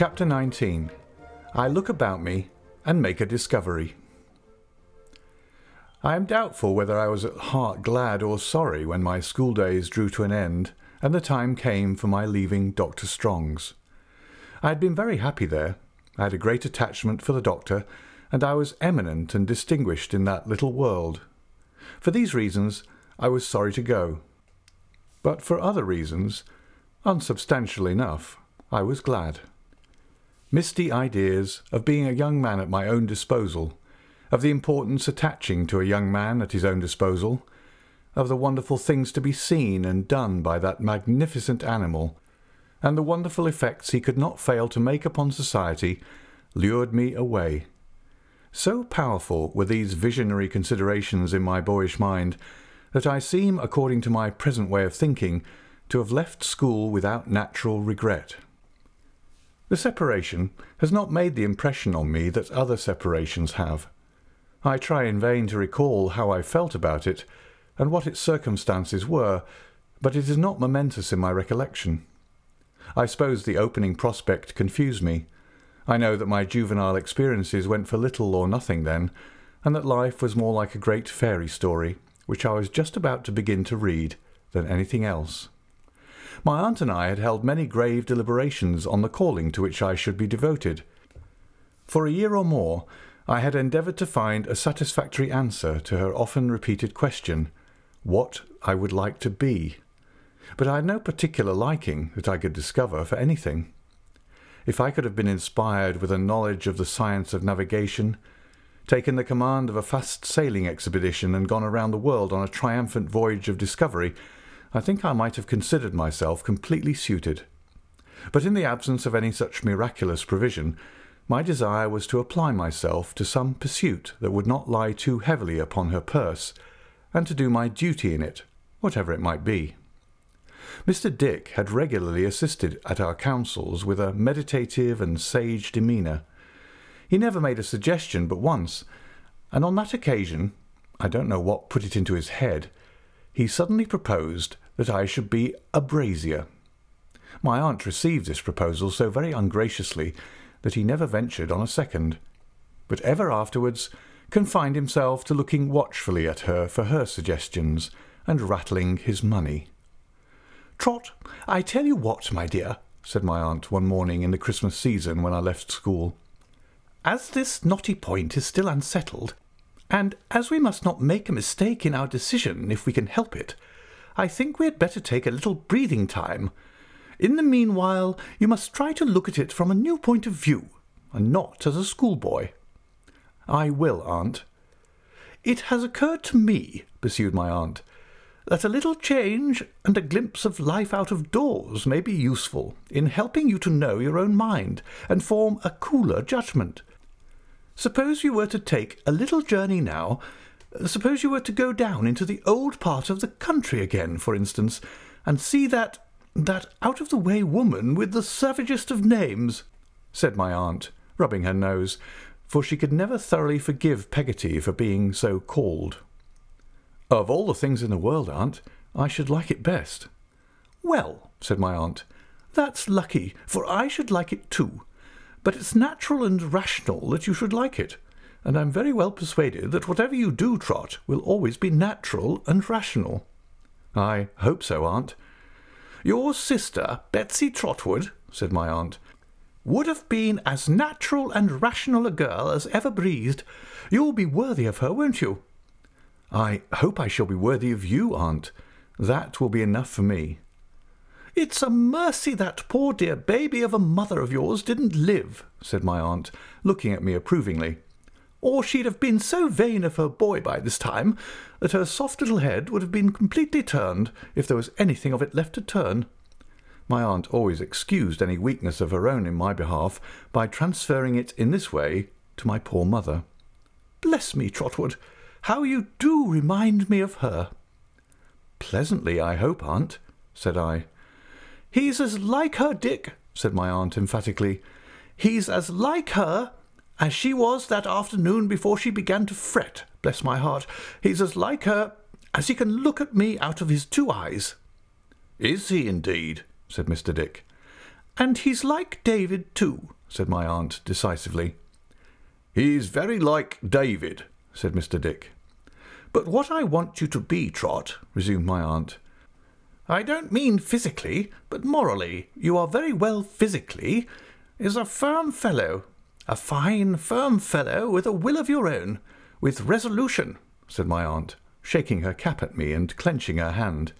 Chapter 19 I Look About Me and Make a Discovery. I am doubtful whether I was at heart glad or sorry when my school days drew to an end and the time came for my leaving Dr. Strong's. I had been very happy there. I had a great attachment for the doctor, and I was eminent and distinguished in that little world. For these reasons, I was sorry to go. But for other reasons, unsubstantial enough, I was glad. Misty ideas of being a young man at my own disposal, of the importance attaching to a young man at his own disposal, of the wonderful things to be seen and done by that magnificent animal, and the wonderful effects he could not fail to make upon society, lured me away. So powerful were these visionary considerations in my boyish mind that I seem, according to my present way of thinking, to have left school without natural regret. The separation has not made the impression on me that other separations have. I try in vain to recall how I felt about it, and what its circumstances were, but it is not momentous in my recollection. I suppose the opening prospect confused me. I know that my juvenile experiences went for little or nothing then, and that life was more like a great fairy story, which I was just about to begin to read, than anything else. My aunt and I had held many grave deliberations on the calling to which I should be devoted. For a year or more, I had endeavoured to find a satisfactory answer to her often repeated question, what I would like to be. But I had no particular liking that I could discover for anything. If I could have been inspired with a knowledge of the science of navigation, taken the command of a fast sailing expedition, and gone around the world on a triumphant voyage of discovery, I think I might have considered myself completely suited. But in the absence of any such miraculous provision, my desire was to apply myself to some pursuit that would not lie too heavily upon her purse, and to do my duty in it, whatever it might be. Mr. Dick had regularly assisted at our councils with a meditative and sage demeanour. He never made a suggestion but once, and on that occasion, I don't know what put it into his head, he suddenly proposed that I should be a brazier. My aunt received this proposal so very ungraciously that he never ventured on a second, but ever afterwards confined himself to looking watchfully at her for her suggestions and rattling his money. Trot, I tell you what, my dear, said my aunt one morning in the Christmas season when I left school. As this knotty point is still unsettled, and as we must not make a mistake in our decision if we can help it, I think we had better take a little breathing time. In the meanwhile, you must try to look at it from a new point of view, and not as a schoolboy. I will, aunt. It has occurred to me, pursued my aunt, that a little change and a glimpse of life out of doors may be useful in helping you to know your own mind and form a cooler judgment. Suppose you were to take a little journey now. Suppose you were to go down into the old part of the country again, for instance, and see that that out of the way woman with the savagest of names, said my aunt, rubbing her nose, for she could never thoroughly forgive Peggotty for being so called. Of all the things in the world, aunt, I should like it best. Well, said my aunt, that's lucky, for I should like it too. But it's natural and rational that you should like it, and I'm very well persuaded that whatever you do, Trot, will always be natural and rational. I hope so, aunt. Your sister, Betsey Trotwood, said my aunt, would have been as natural and rational a girl as ever breathed. You'll be worthy of her, won't you? I hope I shall be worthy of you, aunt. That will be enough for me. It's a mercy that poor dear baby of a mother of yours didn't live, said my aunt, looking at me approvingly. Or she'd have been so vain of her boy by this time that her soft little head would have been completely turned if there was anything of it left to turn. My aunt always excused any weakness of her own in my behalf by transferring it in this way to my poor mother. Bless me, Trotwood, how you do remind me of her. Pleasantly, I hope, aunt, said I. He's as like her, Dick, said my aunt emphatically. He's as like her as she was that afternoon before she began to fret, bless my heart. He's as like her as he can look at me out of his two eyes. Is he indeed? said Mr. Dick. And he's like David, too, said my aunt decisively. He's very like David, said Mr. Dick. But what I want you to be, Trot, resumed my aunt, I don't mean physically, but morally, you are very well physically, is a firm fellow, a fine, firm fellow with a will of your own, with resolution, said my aunt, shaking her cap at me and clenching her hand.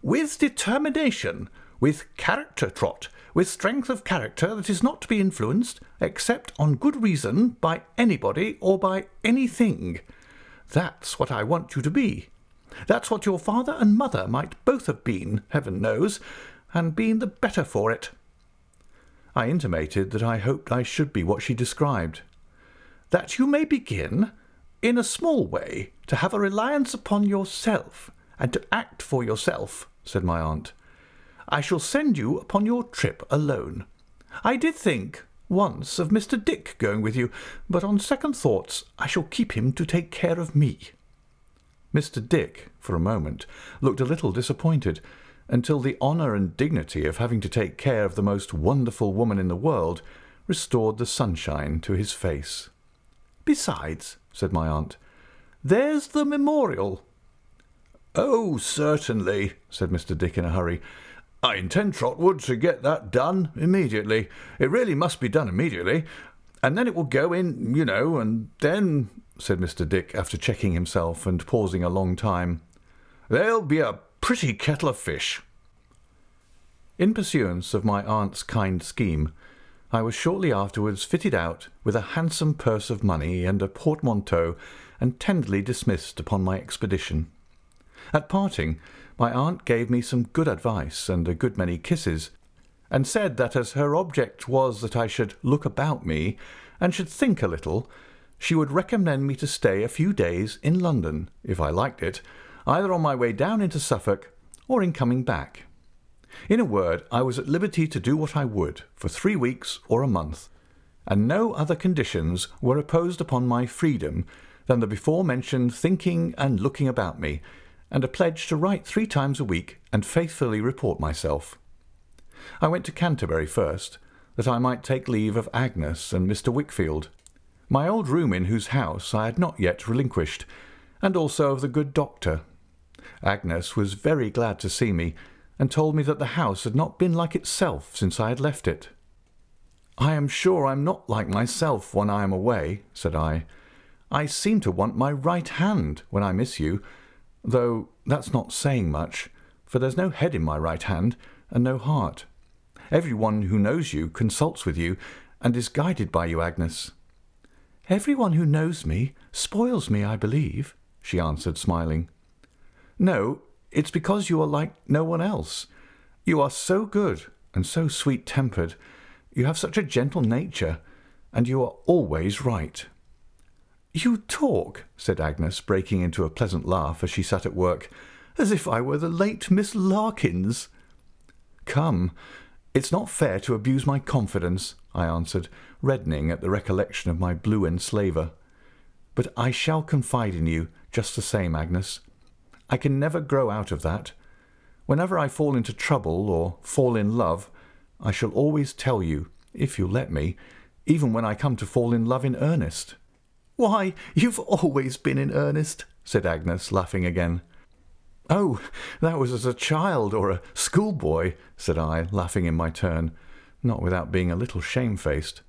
With determination, with character, Trot, with strength of character that is not to be influenced, except on good reason, by anybody or by anything. That's what I want you to be. That's what your father and mother might both have been, heaven knows, and been the better for it. I intimated that I hoped I should be what she described. That you may begin, in a small way, to have a reliance upon yourself, and to act for yourself, said my aunt. I shall send you upon your trip alone. I did think once of Mr. Dick going with you, but on second thoughts I shall keep him to take care of me. Mr. Dick, for a moment, looked a little disappointed, until the honour and dignity of having to take care of the most wonderful woman in the world restored the sunshine to his face. Besides, said my aunt, there's the memorial. Oh, certainly, said Mr. Dick in a hurry. I intend, Trotwood, to get that done immediately. It really must be done immediately. And then it will go in, you know, and then, said Mr. Dick, after checking himself and pausing a long time, there'll be a pretty kettle of fish. In pursuance of my aunt's kind scheme, I was shortly afterwards fitted out with a handsome purse of money and a portmanteau, and tenderly dismissed upon my expedition. At parting, my aunt gave me some good advice and a good many kisses, and said that as her object was that I should look about me and should think a little, she would recommend me to stay a few days in London, if I liked it, either on my way down into Suffolk or in coming back. In a word, I was at liberty to do what I would for three weeks or a month, and no other conditions were imposed upon my freedom than the before mentioned thinking and looking about me, and a pledge to write three times a week and faithfully report myself. I went to Canterbury first, that I might take leave of Agnes and Mr. Wickfield, my old room in whose house I had not yet relinquished, and also of the good doctor. Agnes was very glad to see me, and told me that the house had not been like itself since I had left it. I am sure I'm not like myself when I am away, said I. I seem to want my right hand when I miss you, though that's not saying much, for there's no head in my right hand, and no heart. Every one who knows you consults with you, and is guided by you, Agnes. Every one who knows me spoils me, I believe, she answered, smiling. No, it's because you are like no one else. You are so good and so sweet tempered. You have such a gentle nature, and you are always right. You talk, said Agnes, breaking into a pleasant laugh as she sat at work, as if I were the late Miss Larkins. Come, it's not fair to abuse my confidence, I answered, reddening at the recollection of my blue enslaver. But I shall confide in you just the same, Agnes. I can never grow out of that. Whenever I fall into trouble or fall in love, I shall always tell you, if you'll let me, even when I come to fall in love in earnest. Why, you've always been in earnest, said Agnes, laughing again. Oh, that was as a child or a schoolboy, said I, laughing in my turn, not without being a little shamefaced.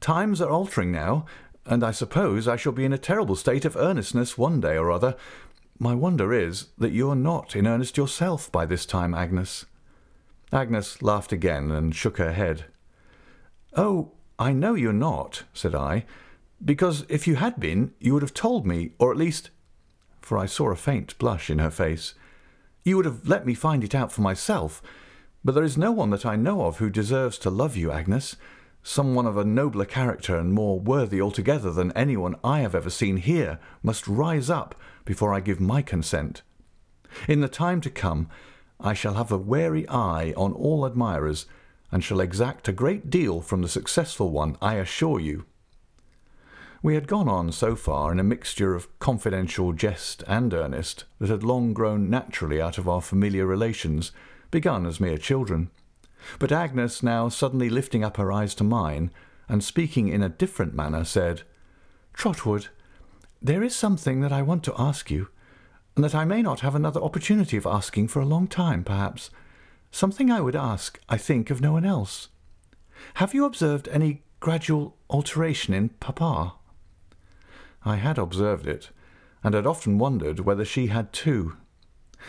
Times are altering now, and I suppose I shall be in a terrible state of earnestness one day or other. My wonder is that you are not in earnest yourself by this time, Agnes. Agnes laughed again and shook her head. Oh, I know you're not, said I, because if you had been, you would have told me, or at least, for I saw a faint blush in her face, you would have let me find it out for myself. But there is no one that I know of who deserves to love you, Agnes. Someone of a nobler character and more worthy altogether than anyone I have ever seen here must rise up before I give my consent. In the time to come, I shall have a wary eye on all admirers, and shall exact a great deal from the successful one, I assure you. We had gone on so far in a mixture of confidential jest and earnest that had long grown naturally out of our familiar relations, begun as mere children. But Agnes, now suddenly lifting up her eyes to mine, and speaking in a different manner, said, Trotwood, there is something that I want to ask you, and that I may not have another opportunity of asking for a long time, perhaps. Something I would ask, I think, of no one else. Have you observed any gradual alteration in papa? I had observed it, and had often wondered whether she had too.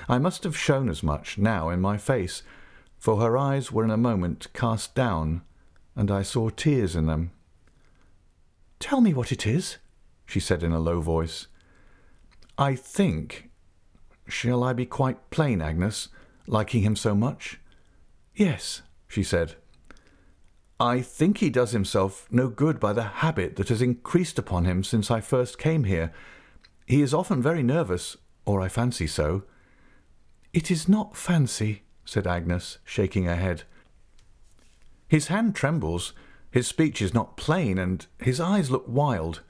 I must have shown as much now in my face, for her eyes were in a moment cast down, and I saw tears in them. Tell me what it is, she said in a low voice. I think. Shall I be quite plain, Agnes, liking him so much? Yes, she said. I think he does himself no good by the habit that has increased upon him since I first came here. He is often very nervous, or I fancy so. It is not fancy, said Agnes, shaking her head. His hand trembles, his speech is not plain, and his eyes look wild.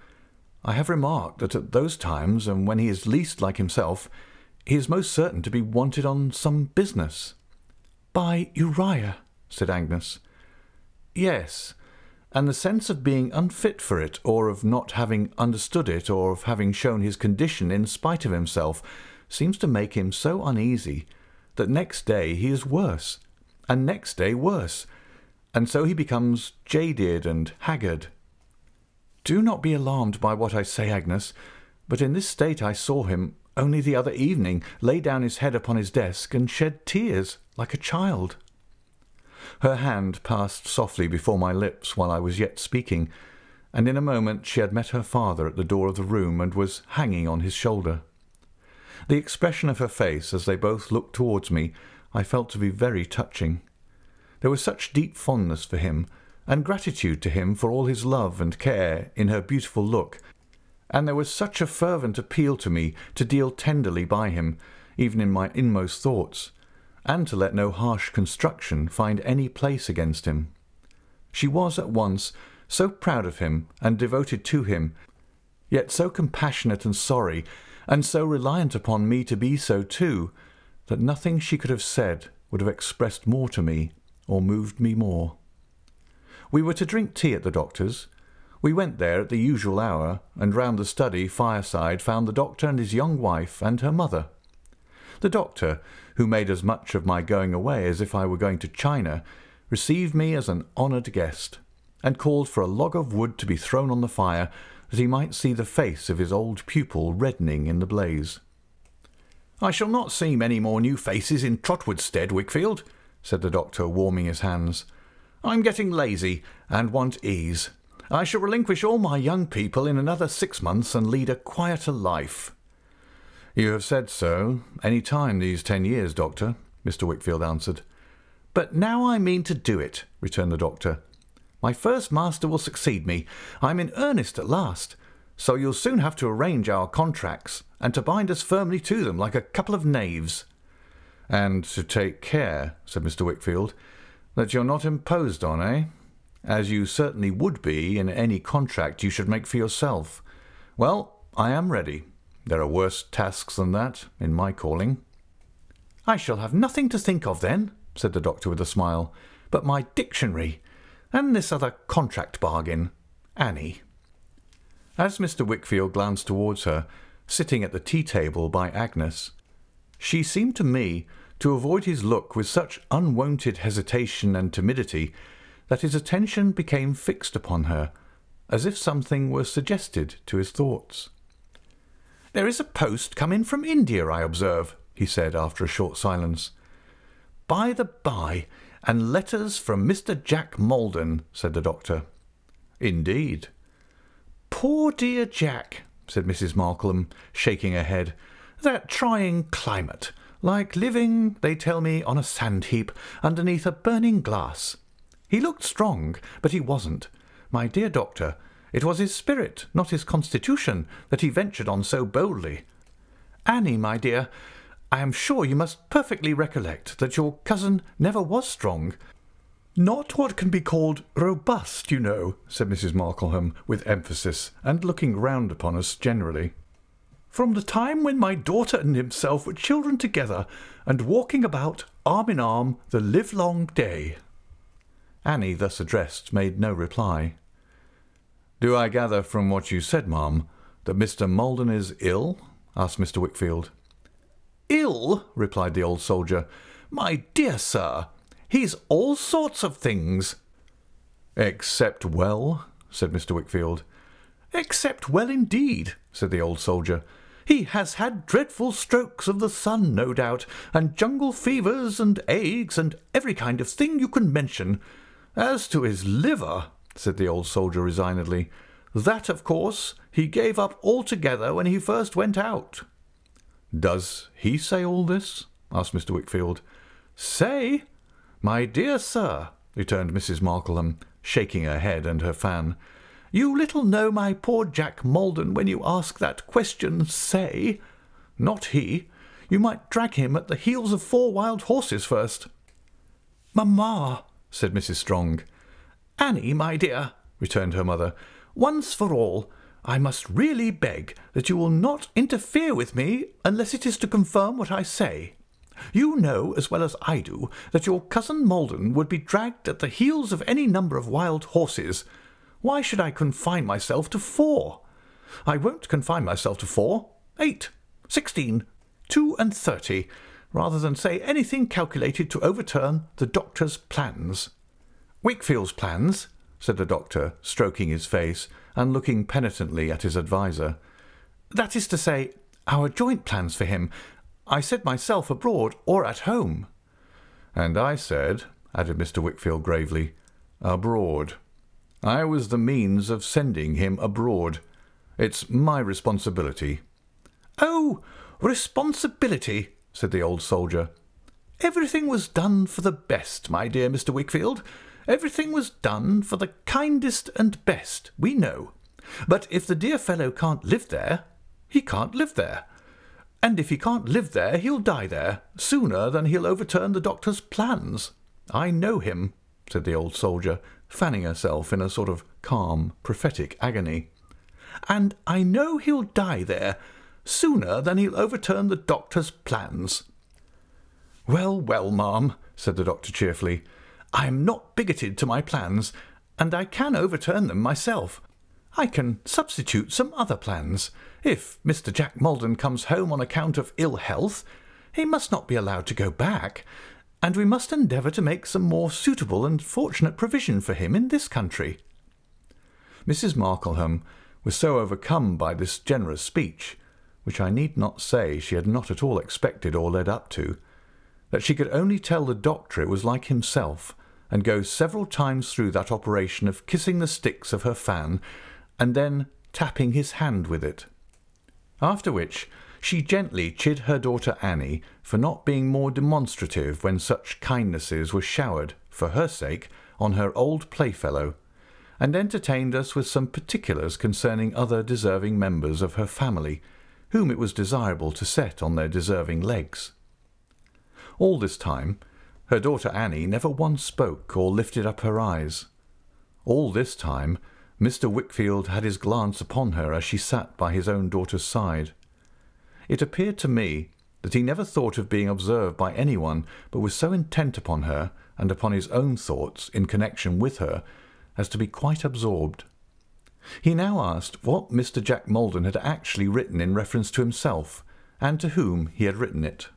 I have remarked that at those times, and when he is least like himself, he is most certain to be wanted on some business. By Uriah, said Agnes. Yes, and the sense of being unfit for it, or of not having understood it, or of having shown his condition in spite of himself, seems to make him so uneasy that next day he is worse, and next day worse, and so he becomes jaded and haggard. Do not be alarmed by what I say, Agnes, but in this state I saw him only the other evening lay down his head upon his desk and shed tears like a child. Her hand passed softly before my lips while I was yet speaking, and in a moment she had met her father at the door of the room and was hanging on his shoulder. The expression of her face as they both looked towards me I felt to be very touching. There was such deep fondness for him, and gratitude to him for all his love and care in her beautiful look, and there was such a fervent appeal to me to deal tenderly by him, even in my inmost thoughts, and to let no harsh construction find any place against him. She was at once so proud of him and devoted to him, yet so compassionate and sorry, and so reliant upon me to be so too, that nothing she could have said would have expressed more to me or moved me more. We were to drink tea at the doctor's. We went there at the usual hour, and round the study fireside found the doctor and his young wife and her mother. The doctor, who made as much of my going away as if I were going to China, received me as an honoured guest, and called for a log of wood to be thrown on the fire, that he might see the face of his old pupil reddening in the blaze. I shall not see many more new faces in Trotwood's stead, Wickfield, said the doctor, warming his hands. I'm getting lazy, and want ease. I shall relinquish all my young people in another six months and lead a quieter life. You have said so any time these ten years, Doctor, Mr. Wickfield answered. But now I mean to do it, returned the doctor. My first master will succeed me. I'm in earnest at last. So you'll soon have to arrange our contracts, and to bind us firmly to them like a couple of knaves. And to take care, said Mr. Wickfield, that you're not imposed on, eh? As you certainly would be in any contract you should make for yourself. Well, I am ready. There are worse tasks than that in my calling. I shall have nothing to think of then, said the doctor with a smile, but my dictionary, and this other contract bargain, Annie. As Mr. Wickfield glanced towards her, sitting at the tea table by Agnes, she seemed to me to avoid his look with such unwonted hesitation and timidity that his attention became fixed upon her, as if something were suggested to his thoughts. There is a post come in from India, I observe, he said after a short silence. By the by, and letters from Mr. Jack Maldon, said the doctor. Indeed. Poor dear Jack, said Mrs. Markleham, shaking her head. That trying climate, like living, they tell me, on a sand heap underneath a burning glass. He looked strong, but he wasn't. My dear doctor, it was his spirit, not his constitution, that he ventured on so boldly. Annie, my dear, I am sure you must perfectly recollect that your cousin never was strong. Not what can be called robust, you know, said Mrs. Markleham with emphasis, and looking round upon us generally. From the time when my daughter and himself were children together, and walking about arm in arm the livelong day. Annie, thus addressed, made no reply. Do I gather from what you said, ma'am, that Mr. Maldon is ill? asked Mr. Wickfield. Ill? replied the old soldier. My dear sir, he's all sorts of things. Except well, said Mr. Wickfield. Except well indeed, said the old soldier. He has had dreadful strokes of the sun, no doubt, and jungle fevers and agues and every kind of thing you can mention. As to his liver, said the old soldier resignedly, that, of course, he gave up altogether when he first went out. Does he say all this? asked Mr. Wickfield. Say? My dear sir, returned Mrs. Markleham, shaking her head and her fan, you little know my poor Jack Maldon when you ask that question, say. Not he. You might drag him at the heels of four wild horses first. Mamma, said Mrs. Strong. Annie, my dear, returned her mother, once for all, I must really beg that you will not interfere with me unless it is to confirm what I say. You know as well as I do that your cousin Maldon would be dragged at the heels of any number of wild horses. Why should I confine myself to four? I won't confine myself to four, eight, sixteen, two and thirty, rather than say anything calculated to overturn the doctor's plans. Wickfield's plans, said the doctor, stroking his face and looking penitently at his adviser. That is to say, our joint plans for him. I said myself abroad or at home. And I said, added Mr. Wickfield gravely, abroad. I was the means of sending him abroad. It's my responsibility. Oh, responsibility, said the old soldier. Everything was done for the best, my dear Mr. Wickfield. Everything was done for the kindest and best, we know. But if the dear fellow can't live there, he can't live there. And if he can't live there, he'll die there, sooner than he'll overturn the doctor's plans. I know him, said the old soldier, fanning herself in a sort of calm, prophetic agony. And I know he'll die there, sooner than he'll overturn the doctor's plans. Well, well, ma'am, said the doctor cheerfully, I am not bigoted to my plans, and I can overturn them myself. I can substitute some other plans. If Mr. Jack Maldon comes home on account of ill health, he must not be allowed to go back, and we must endeavour to make some more suitable and fortunate provision for him in this country. Mrs. Markleham was so overcome by this generous speech, which I need not say she had not at all expected or led up to, that she could only tell the doctor it was like himself, and go several times through that operation of kissing the sticks of her fan and then tapping his hand with it. After which she gently chid her daughter Annie for not being more demonstrative when such kindnesses were showered, for her sake, on her old playfellow, and entertained us with some particulars concerning other deserving members of her family, whom it was desirable to set on their deserving legs. All this time her daughter Annie never once spoke or lifted up her eyes. All this time Mr. Wickfield had his glance upon her as she sat by his own daughter's side. It appeared to me that he never thought of being observed by any one, but was so intent upon her and upon his own thoughts in connection with her as to be quite absorbed. He now asked what Mr. Jack Maldon had actually written in reference to himself, and to whom he had written it.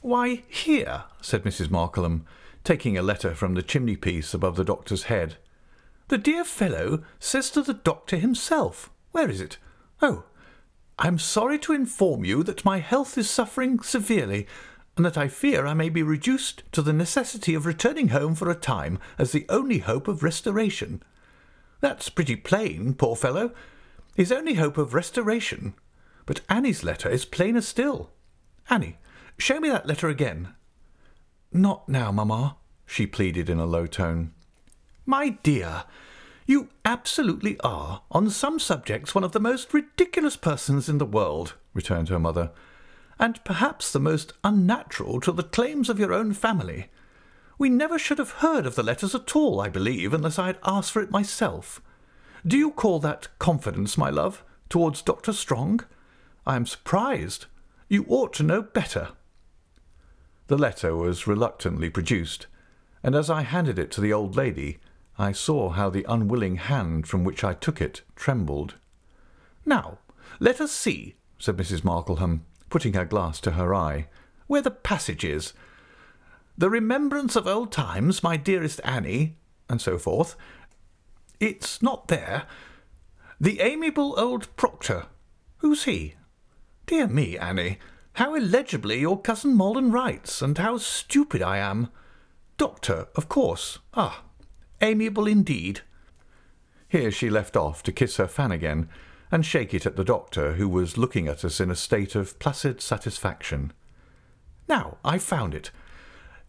Why, here, said Mrs. Markleham, taking a letter from the chimney piece above the doctor's head. The dear fellow says to the doctor himself. Where is it? Oh, I'm sorry to inform you that my health is suffering severely, and that I fear I may be reduced to the necessity of returning home for a time as the only hope of restoration. That's pretty plain, poor fellow. His only hope of restoration. But Annie's letter is plainer still. Annie, Show me that letter again. Not now, mamma, she pleaded in a low tone. My dear, you absolutely are, on some subjects, one of the most ridiculous persons in the world, returned her mother, and perhaps the most unnatural to the claims of your own family. We never should have heard of the letters at all, I believe, unless I had asked for it myself. Do you call that confidence, my love, towards Dr. Strong? I am surprised. You ought to know better. The letter was reluctantly produced, and as I handed it to the old lady, I saw how the unwilling hand from which I took it trembled. Now, let us see, said Mrs. Markleham, putting her glass to her eye, where the passage is. The remembrance of old times, my dearest Annie, and so forth. It's not there. The amiable old proctor. Who's he? Dear me, Annie, how illegibly your cousin Maldon writes, and how stupid I am. Doctor, of course. Ah, amiable indeed. Here she left off to kiss her fan again, and shake it at the doctor, who was looking at us in a state of placid satisfaction. Now, I've found it.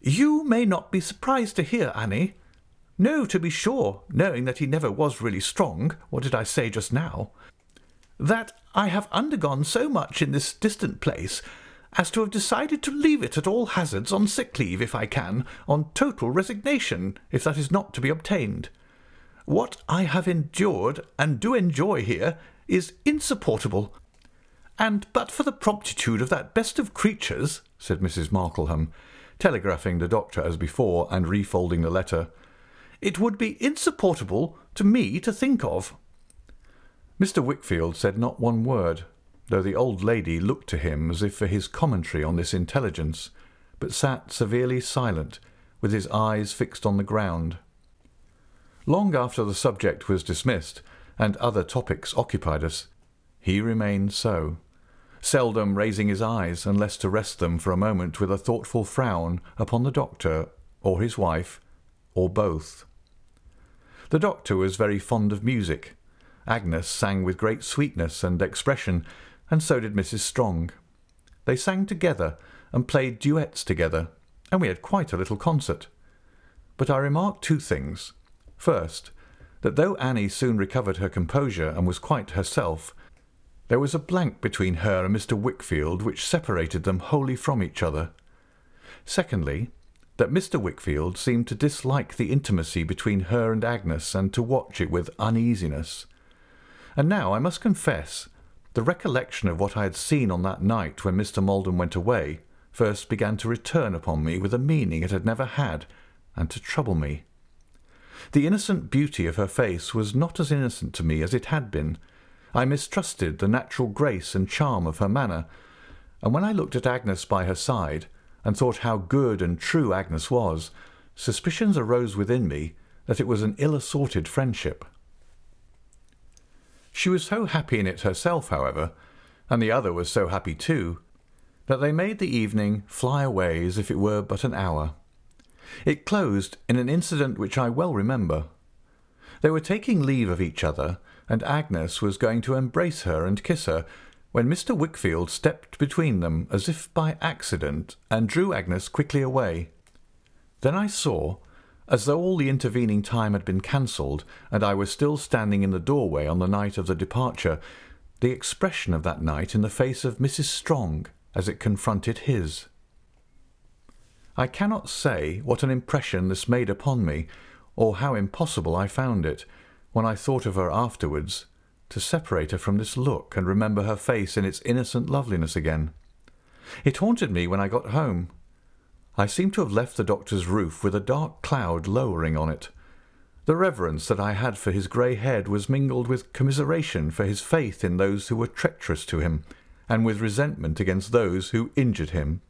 You may not be surprised to hear, Annie. No, to be sure, knowing that he never was really strong. What did I say just now? That I have undergone so much in this distant place as to have decided to leave it at all hazards on sick leave if I can, on total resignation, if that is not to be obtained. What I have endured and do enjoy here is insupportable. And but for the promptitude of that best of creatures, said Mrs. Markleham, telegraphing the doctor as before and refolding the letter, it would be insupportable to me to think of. Mr. Wickfield said not one word, though the old lady looked to him as if for his commentary on this intelligence, but sat severely silent, with his eyes fixed on the ground. Long after the subject was dismissed, and other topics occupied us, he remained so, seldom raising his eyes unless to rest them for a moment with a thoughtful frown upon the doctor or his wife, or both. The doctor was very fond of music. Agnes sang with great sweetness and expression, and so did Mrs. Strong. They sang together and played duets together, and we had quite a little concert. But I remarked two things. First, that though Annie soon recovered her composure and was quite herself, there was a blank between her and Mr. Wickfield which separated them wholly from each other. Secondly, that Mr. Wickfield seemed to dislike the intimacy between her and Agnes and to watch it with uneasiness. And now I must confess the recollection of what I had seen on that night when Mr. Maldon went away first began to return upon me with a meaning it had never had, and to trouble me. The innocent beauty of her face was not as innocent to me as it had been. I mistrusted the natural grace and charm of her manner, and when I looked at Agnes by her side, and thought how good and true Agnes was, suspicions arose within me that it was an ill-assorted friendship. She was so happy in it herself, however, and the other was so happy too, that they made the evening fly away as if it were but an hour. It closed in an incident which I well remember. They were taking leave of each other, and Agnes was going to embrace her and kiss her, when Mr. Wickfield stepped between them as if by accident and drew Agnes quickly away. Then I saw, as though all the intervening time had been cancelled, and I was still standing in the doorway on the night of the departure, the expression of that night in the face of Mrs. Strong as it confronted his. I cannot say what an impression this made upon me, or how impossible I found it, when I thought of her afterwards, to separate her from this look and remember her face in its innocent loveliness again. It haunted me when I got home, I seemed to have left the doctor's roof with a dark cloud lowering on it. The reverence that I had for his grey head was mingled with commiseration for his faith in those who were treacherous to him, and with resentment against those who injured him.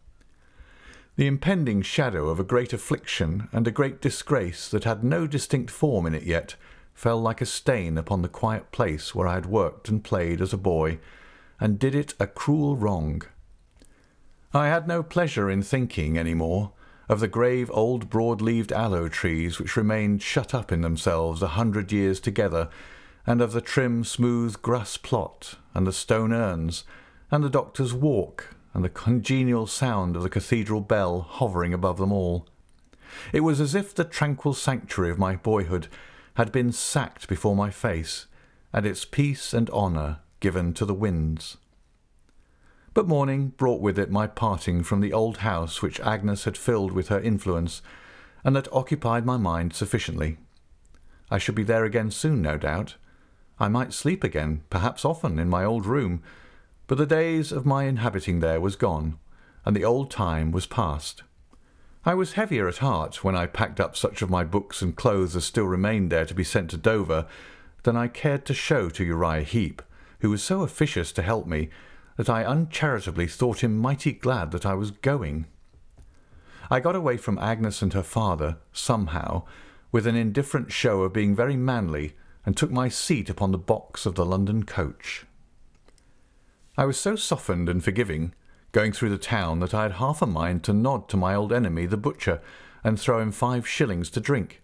The impending shadow of a great affliction and a great disgrace that had no distinct form in it yet fell like a stain upon the quiet place where I had worked and played as a boy, and did it a cruel wrong. I had no pleasure in thinking any more of the grave old broad-leaved aloe trees which remained shut up in themselves a hundred years together, and of the trim, smooth grass plot, and the stone urns, and the doctor's walk, and the congenial sound of the cathedral bell hovering above them all. It was as if the tranquil sanctuary of my boyhood had been sacked before my face, and its peace and honour given to the winds. But morning brought with it my parting from the old house which Agnes had filled with her influence, and that occupied my mind sufficiently. I should be there again soon, no doubt. I might sleep again, perhaps often, in my old room, but the days of my inhabiting there was gone, and the old time was past. I was heavier at heart when I packed up such of my books and clothes as still remained there to be sent to Dover than I cared to show to Uriah Heep, who was so officious to help me that I uncharitably thought him mighty glad that I was going. I got away from Agnes and her father, somehow, with an indifferent show of being very manly, and took my seat upon the box of the London coach. I was so softened and forgiving, going through the town, that I had half a mind to nod to my old enemy, the butcher, and throw him five shillings to drink.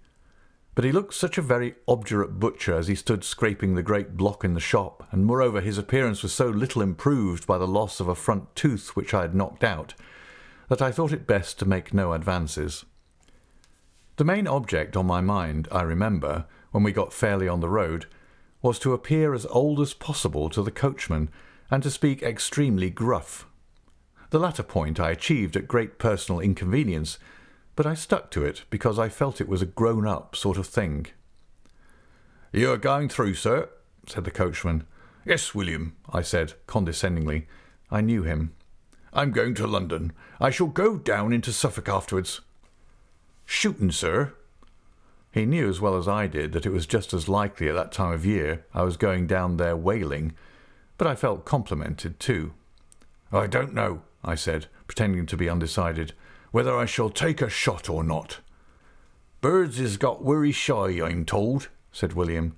But he looked such a very obdurate butcher as he stood scraping the great block in the shop, and moreover his appearance was so little improved by the loss of a front tooth which I had knocked out, that I thought it best to make no advances. The main object on my mind, I remember, when we got fairly on the road, was to appear as old as possible to the coachman, and to speak extremely gruff. The latter point I achieved at great personal inconvenience, but I stuck to it because I felt it was a grown up sort of thing. You are going through, sir? said the coachman. Yes, William, I said condescendingly. I knew him. I'm going to London. I shall go down into Suffolk afterwards. Shooting, sir? He knew as well as I did that it was just as likely at that time of year I was going down there whaling, but I felt complimented too. I don't know, I said, pretending to be undecided, whether I shall take a shot or not. Birds is got wery shy, I'm told, said William.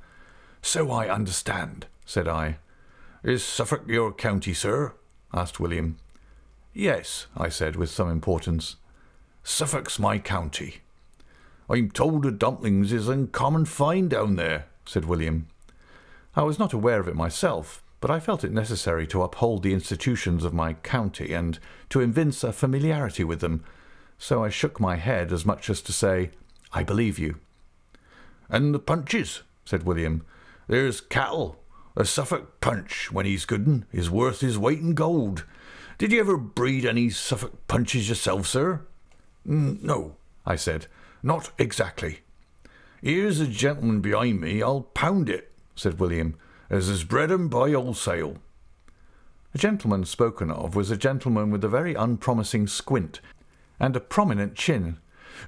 So I understand, said I. Is Suffolk your county, sir? asked William. Yes, I said with some importance. Suffolk's my county. I'm told the dumplings is uncommon fine down there, said William. I was not aware of it myself, but I felt it necessary to uphold the institutions of my county and to evince a familiarity with them, so I shook my head as much as to say, I believe you. And the punches, said William. There's cattle. A Suffolk punch, when he's good is worth his weight in gold. Did you ever breed any Suffolk punches yourself, sir? No, I said. Not exactly. Here's a gentleman behind me. I'll pound it, said William, as is bred 'em by wholesale. A gentleman spoken of was a gentleman with a very unpromising squint and a prominent chin,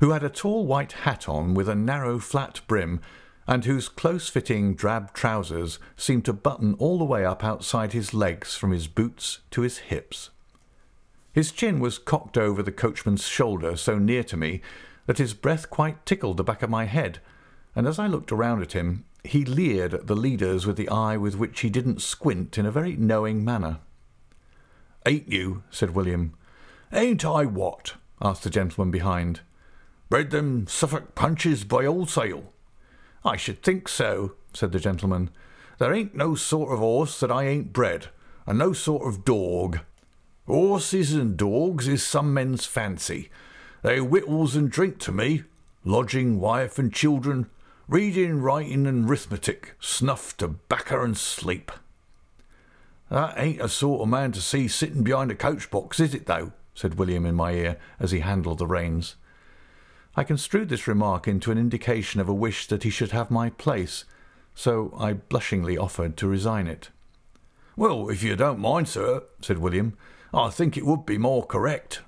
who had a tall white hat on with a narrow flat brim, and whose close-fitting drab trousers seemed to button all the way up outside his legs from his boots to his hips. His chin was cocked over the coachman's shoulder so near to me that his breath quite tickled the back of my head, and as I looked around at him, he leered at the leaders with the eye with which he didn't squint in a very knowing manner. Ain't you? said William. Ain't I what? Asked the gentleman behind. Bred them Suffolk punches by wholesale. I should think so, said the gentleman. There ain't no sort of horse that I ain't bred, and no sort of dog Horses and dogs is some men's fancy. They wittles and drink to me, lodging, wife and children, reading, writing and arithmetic, snuff, tobacco and sleep. That ain't a sort of man to see sitting behind a coach box, is it, though? Said William in my ear as he handled the reins. I construed this remark into an indication of a wish that he should have my place, so I blushingly offered to resign it. Well, if you don't mind, sir, said William, I think it would be more correct.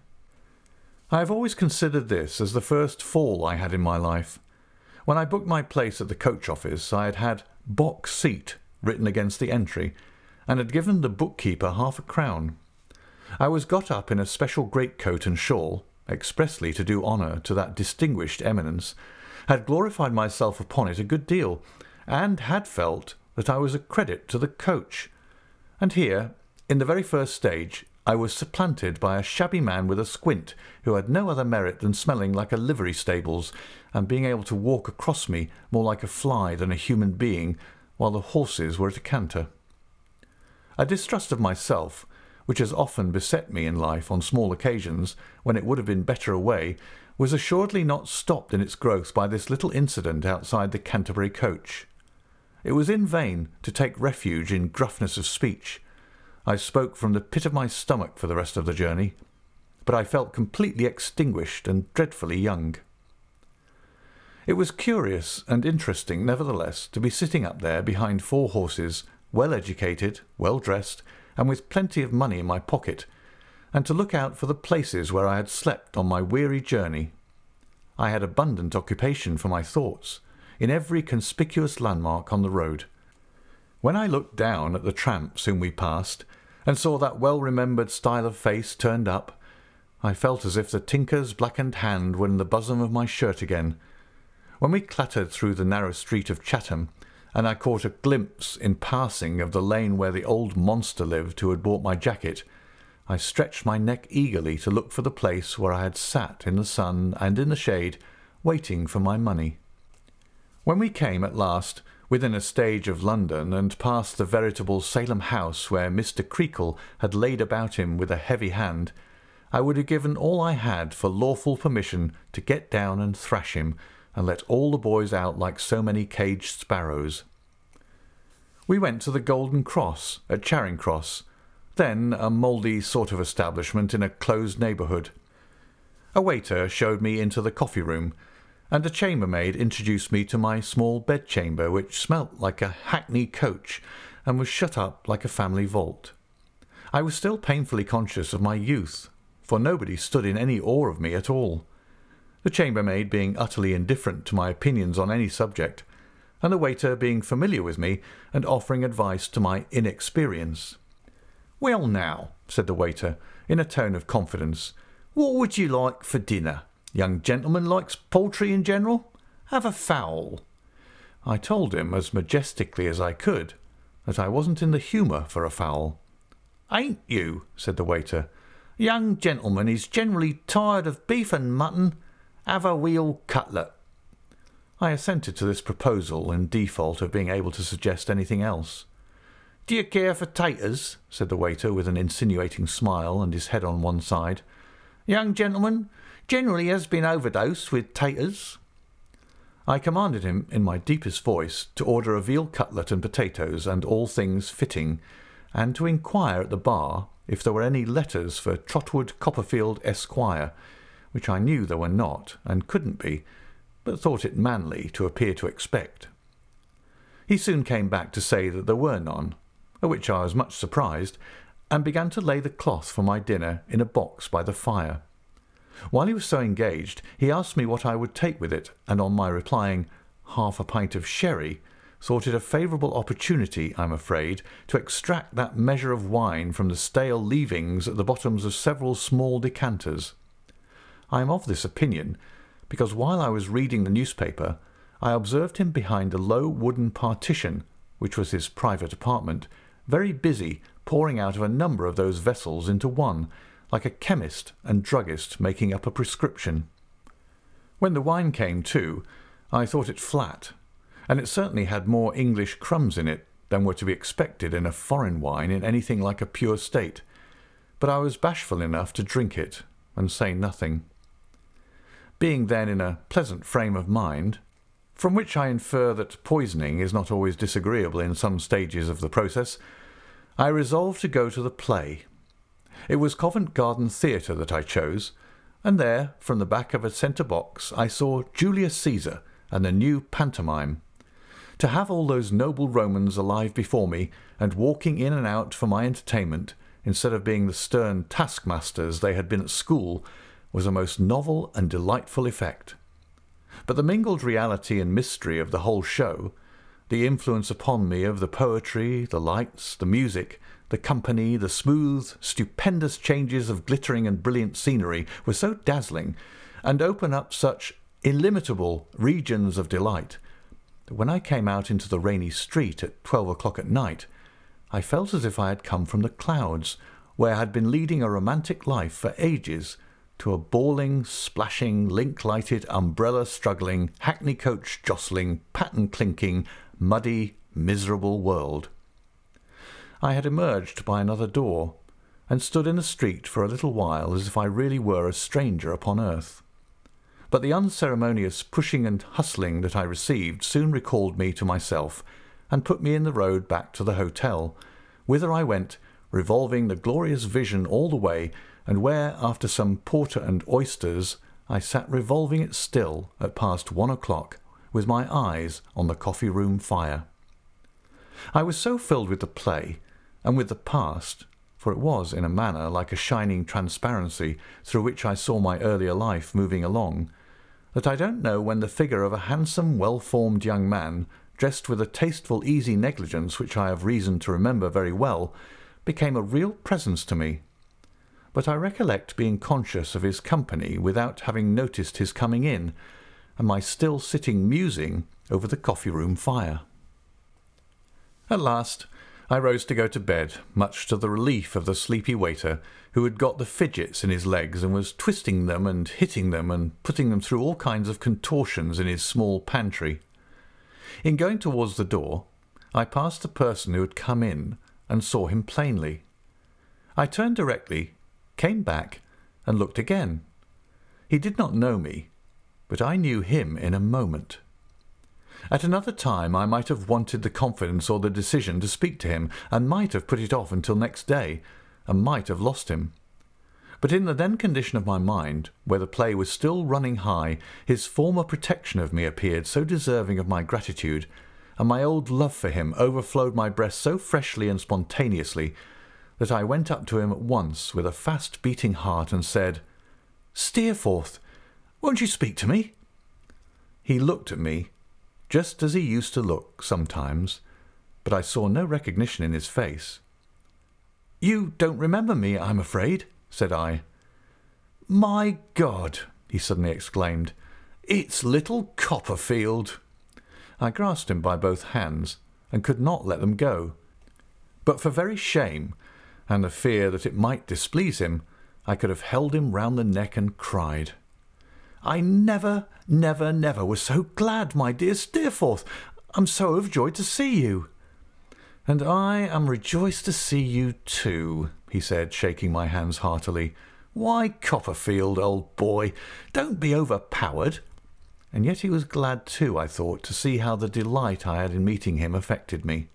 I have always considered this as the first fall I had in my life. When I booked my place at the coach office, I had had box seat written against the entry, and had given the bookkeeper half a crown. I was got up in a special greatcoat and shawl, expressly to do honour to that distinguished eminence, had glorified myself upon it a good deal, and had felt that I was a credit to the coach. And here, in the very first stage, I was supplanted by a shabby man with a squint, who had no other merit than smelling like a livery stables, and being able to walk across me more like a fly than a human being, while the horses were at a canter. A distrust of myself, which has often beset me in life on small occasions when it would have been better away, was assuredly not stopped in its growth by this little incident outside the Canterbury coach. It was in vain to take refuge in gruffness of speech, I spoke from the pit of my stomach for the rest of the journey, but I felt completely extinguished and dreadfully young. It was curious and interesting, nevertheless, to be sitting up there behind four horses, well educated, well dressed, and with plenty of money in my pocket, and to look out for the places where I had slept on my weary journey, I had abundant occupation for my thoughts in every conspicuous landmark on the road. When I looked down at the tramps whom we passed, and saw that well remembered style of face turned up, I felt as if the tinker's blackened hand were in the bosom of my shirt again. When we clattered through the narrow street of Chatham, and I caught a glimpse in passing of the lane where the old monster lived who had bought my jacket, I stretched my neck eagerly to look for the place where I had sat in the sun and in the shade, waiting for my money. When we came at last within a stage of London and past the veritable Salem house where Mr. Creakle had laid about him with a heavy hand, I would have given all I had for lawful permission to get down and thrash him and let all the boys out like so many caged sparrows. We went to the Golden Cross at Charing Cross, then a mouldy sort of establishment in a closed neighbourhood. A waiter showed me into the coffee room, and a chambermaid introduced me to my small bedchamber, which smelt like a hackney coach and was shut up like a family vault. I was still painfully conscious of my youth, for nobody stood in any awe of me at all the chambermaid being utterly indifferent to my opinions on any subject, and the waiter being familiar with me and offering advice to my inexperience. Well, now, said the waiter, in a tone of confidence, what would you like for dinner? Young gentleman likes poultry in general? Have a fowl. I told him, as majestically as I could, that I wasn't in the humour for a fowl. Ain't you? said the waiter. Young gentleman is generally tired of beef and mutton a weal cutlet. I assented to this proposal in default of being able to suggest anything else. Do you care for taters? said the waiter with an insinuating smile and his head on one side. Young gentleman generally has been overdosed with taters. I commanded him, in my deepest voice, to order a veal cutlet and potatoes and all things fitting, and to inquire at the bar if there were any letters for Trotwood Copperfield Esquire, which I knew there were not, and couldn't be, but thought it manly to appear to expect. He soon came back to say that there were none, at which I was much surprised, and began to lay the cloth for my dinner in a box by the fire. While he was so engaged, he asked me what I would take with it, and on my replying, half a pint of sherry, thought it a favourable opportunity, I'm afraid, to extract that measure of wine from the stale leavings at the bottoms of several small decanters. I am of this opinion because while I was reading the newspaper, I observed him behind a low wooden partition, which was his private apartment, very busy pouring out of a number of those vessels into one, like a chemist and druggist making up a prescription. When the wine came too, I thought it flat, and it certainly had more English crumbs in it than were to be expected in a foreign wine in anything like a pure state. But I was bashful enough to drink it and say nothing being then in a pleasant frame of mind, from which I infer that poisoning is not always disagreeable in some stages of the process, I resolved to go to the play. It was Covent Garden Theatre that I chose, and there, from the back of a centre box, I saw Julius Caesar and the new pantomime. To have all those noble Romans alive before me, and walking in and out for my entertainment, instead of being the stern taskmasters they had been at school, was a most novel and delightful effect. But the mingled reality and mystery of the whole show, the influence upon me of the poetry, the lights, the music, the company, the smooth, stupendous changes of glittering and brilliant scenery were so dazzling, and open up such illimitable regions of delight, that when I came out into the rainy street at twelve o'clock at night, I felt as if I had come from the clouds, where I had been leading a romantic life for ages, to a bawling, splashing, link lighted, umbrella struggling, hackney coach jostling, patten clinking, muddy, miserable world. I had emerged by another door, and stood in the street for a little while as if I really were a stranger upon earth. But the unceremonious pushing and hustling that I received soon recalled me to myself, and put me in the road back to the hotel, whither I went, revolving the glorious vision all the way and where, after some porter and oysters, I sat revolving it still at past one o'clock, with my eyes on the coffee room fire. I was so filled with the play, and with the past, for it was, in a manner, like a shining transparency through which I saw my earlier life moving along, that I don't know when the figure of a handsome, well-formed young man, dressed with a tasteful, easy negligence which I have reason to remember very well, became a real presence to me. But I recollect being conscious of his company without having noticed his coming in, and my still sitting musing over the coffee-room fire. At last I rose to go to bed, much to the relief of the sleepy waiter, who had got the fidgets in his legs and was twisting them and hitting them and putting them through all kinds of contortions in his small pantry. In going towards the door, I passed the person who had come in and saw him plainly. I turned directly, came back, and looked again. He did not know me, but I knew him in a moment. At another time I might have wanted the confidence or the decision to speak to him, and might have put it off until next day, and might have lost him. But in the then condition of my mind, where the play was still running high, his former protection of me appeared so deserving of my gratitude, and my old love for him overflowed my breast so freshly and spontaneously, that I went up to him at once with a fast beating heart and said, Steerforth, won't you speak to me? He looked at me just as he used to look sometimes, but I saw no recognition in his face. You don't remember me, I'm afraid, said I. My God, he suddenly exclaimed, it's little Copperfield. I grasped him by both hands and could not let them go. But for very shame, and the fear that it might displease him, I could have held him round the neck and cried. I never, never, never was so glad, my dear Steerforth. I'm so overjoyed to see you. And I am rejoiced to see you too, he said, shaking my hands heartily. Why, Copperfield, old boy, don't be overpowered. And yet he was glad too, I thought, to see how the delight I had in meeting him affected me.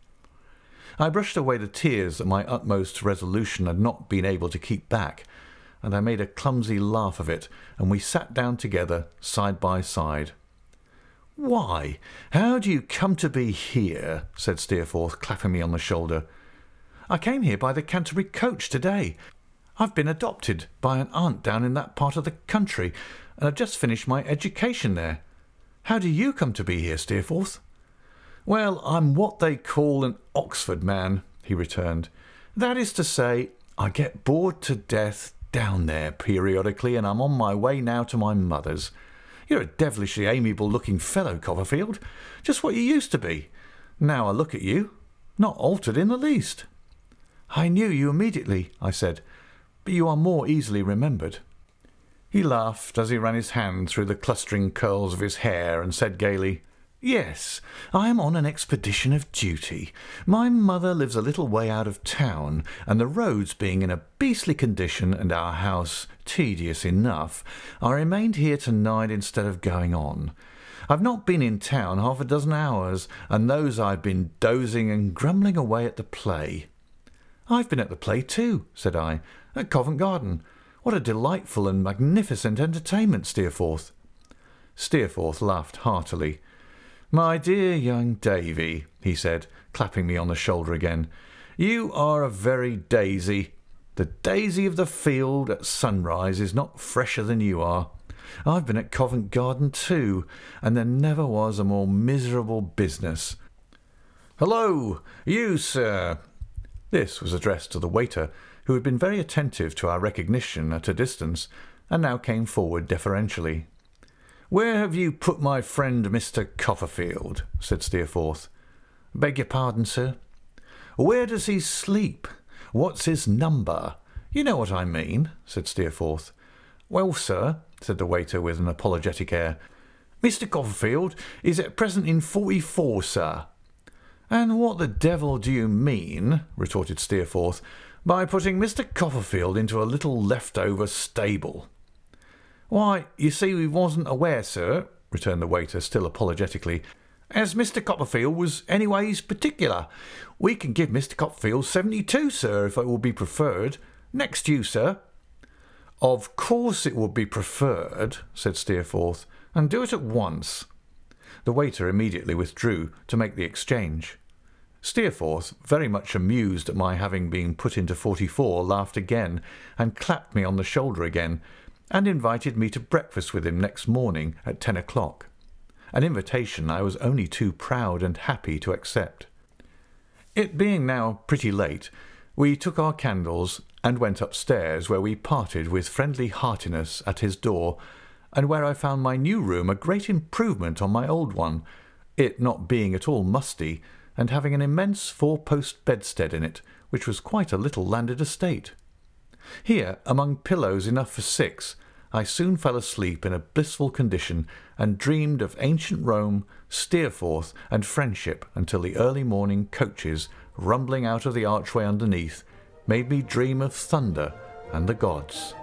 I brushed away the tears that my utmost resolution had not been able to keep back, and I made a clumsy laugh of it, and we sat down together, side by side. Why, how do you come to be here? said Steerforth, clapping me on the shoulder. I came here by the Canterbury coach today. I've been adopted by an aunt down in that part of the country, and I've just finished my education there. How do you come to be here, Steerforth? Well, I'm what they call an Oxford man, he returned. That is to say, I get bored to death down there periodically, and I'm on my way now to my mother's. You're a devilishly amiable looking fellow, Copperfield, just what you used to be. Now I look at you, not altered in the least. I knew you immediately, I said, but you are more easily remembered. He laughed as he ran his hand through the clustering curls of his hair and said gaily, Yes, I am on an expedition of duty. My mother lives a little way out of town, and the roads being in a beastly condition and our house tedious enough, I remained here tonight instead of going on. I've not been in town half a dozen hours, and those I've been dozing and grumbling away at the play. I've been at the play too, said I, at Covent Garden. What a delightful and magnificent entertainment, Steerforth. Steerforth laughed heartily. My dear young Davy, he said, clapping me on the shoulder again, you are a very daisy. The daisy of the field at sunrise is not fresher than you are. I've been at Covent Garden too, and there never was a more miserable business. Hello, you, sir. This was addressed to the waiter, who had been very attentive to our recognition at a distance, and now came forward deferentially. Where have you put my friend Mr. Copperfield? said Steerforth. Beg your pardon, sir. Where does he sleep? What's his number? You know what I mean, said Steerforth. Well, sir, said the waiter with an apologetic air, Mr. Copperfield is at present in forty-four, sir. And what the devil do you mean, retorted Steerforth, by putting Mr. Copperfield into a little left-over stable? Why, you see, we wasn't aware, sir, returned the waiter, still apologetically, as Mr. Copperfield was anyways particular. We can give Mr. Copperfield seventy-two, sir, if it will be preferred. Next you, sir. Of course it would be preferred, said Steerforth, and do it at once. The waiter immediately withdrew to make the exchange. Steerforth, very much amused at my having been put into forty-four, laughed again, and clapped me on the shoulder again, and invited me to breakfast with him next morning at ten o'clock, an invitation I was only too proud and happy to accept. It being now pretty late, we took our candles and went upstairs, where we parted with friendly heartiness at his door, and where I found my new room a great improvement on my old one, it not being at all musty, and having an immense four post bedstead in it, which was quite a little landed estate. Here, among pillows enough for six, I soon fell asleep in a blissful condition and dreamed of ancient Rome, Steerforth, and friendship until the early morning coaches, rumbling out of the archway underneath, made me dream of thunder and the gods.